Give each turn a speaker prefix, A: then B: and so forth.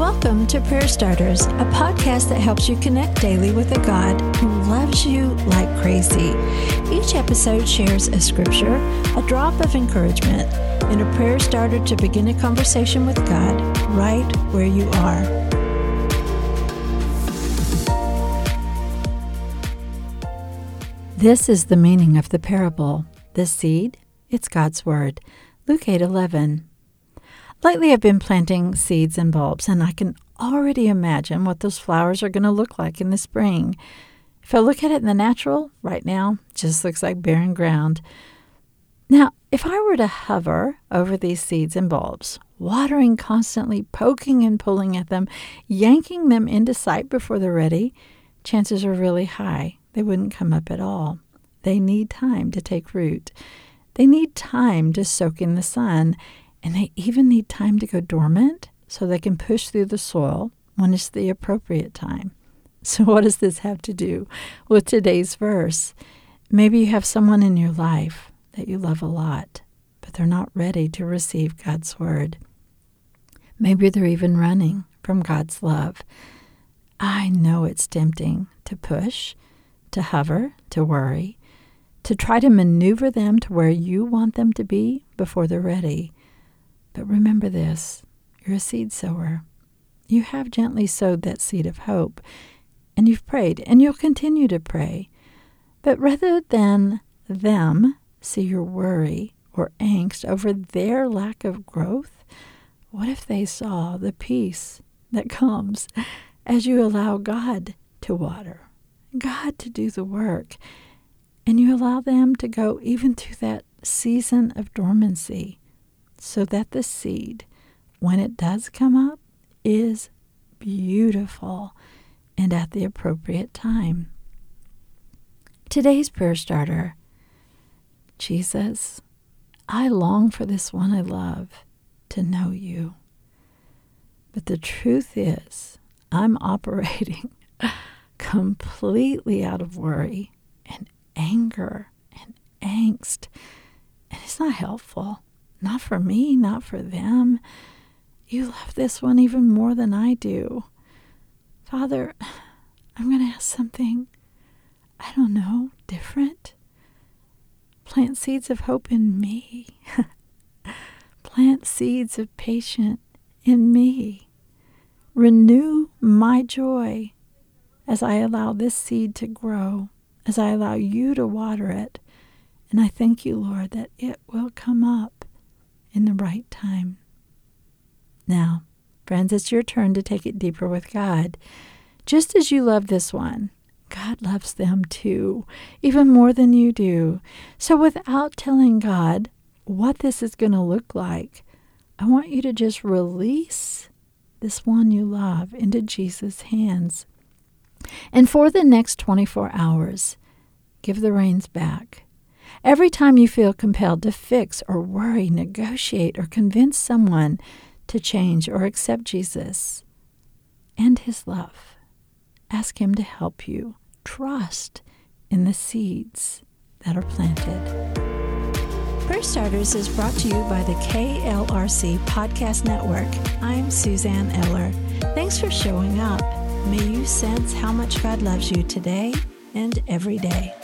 A: Welcome to Prayer Starters, a podcast that helps you connect daily with a God who loves you like crazy. Each episode shares a scripture, a drop of encouragement, and a prayer starter to begin a conversation with God right where you are. This is the meaning of the parable. The seed, it's God's word. Luke 8 11. Lately, I've been planting seeds and bulbs, and I can already imagine what those flowers are going to look like in the spring. If I look at it in the natural, right now, just looks like barren ground. Now, if I were to hover over these seeds and bulbs, watering constantly, poking and pulling at them, yanking them into sight before they're ready, chances are really high they wouldn't come up at all. They need time to take root. They need time to soak in the sun and they even need time to go dormant so they can push through the soil when it's the appropriate time. So, what does this have to do with today's verse? Maybe you have someone in your life that you love a lot, but they're not ready to receive God's word. Maybe they're even running from God's love. I know it's tempting to push, to hover, to worry, to try to maneuver them to where you want them to be before they're ready. But remember this you're a seed sower. You have gently sowed that seed of hope, and you've prayed, and you'll continue to pray. But rather than them see your worry or angst over their lack of growth, what if they saw the peace that comes as you allow God to water, God to do the work, and you allow them to go even through that season of dormancy? So that the seed, when it does come up, is beautiful and at the appropriate time. Today's prayer starter Jesus, I long for this one I love to know you. But the truth is, I'm operating completely out of worry and anger and angst, and it's not helpful. Not for me, not for them. You love this one even more than I do. Father, I'm going to ask something, I don't know, different. Plant seeds of hope in me. Plant seeds of patience in me. Renew my joy as I allow this seed to grow, as I allow you to water it. And I thank you, Lord, that it will come up in the right time. Now, friends, it's your turn to take it deeper with God. Just as you love this one, God loves them too, even more than you do. So, without telling God what this is going to look like, I want you to just release this one you love into Jesus' hands. And for the next 24 hours, give the reins back. Every time you feel compelled to fix or worry, negotiate, or convince someone to change or accept Jesus and his love, ask him to help you trust in the seeds that are planted. Prayer Starters is brought to you by the KLRC Podcast Network. I'm Suzanne Eller. Thanks for showing up. May you sense how much God loves you today and every day.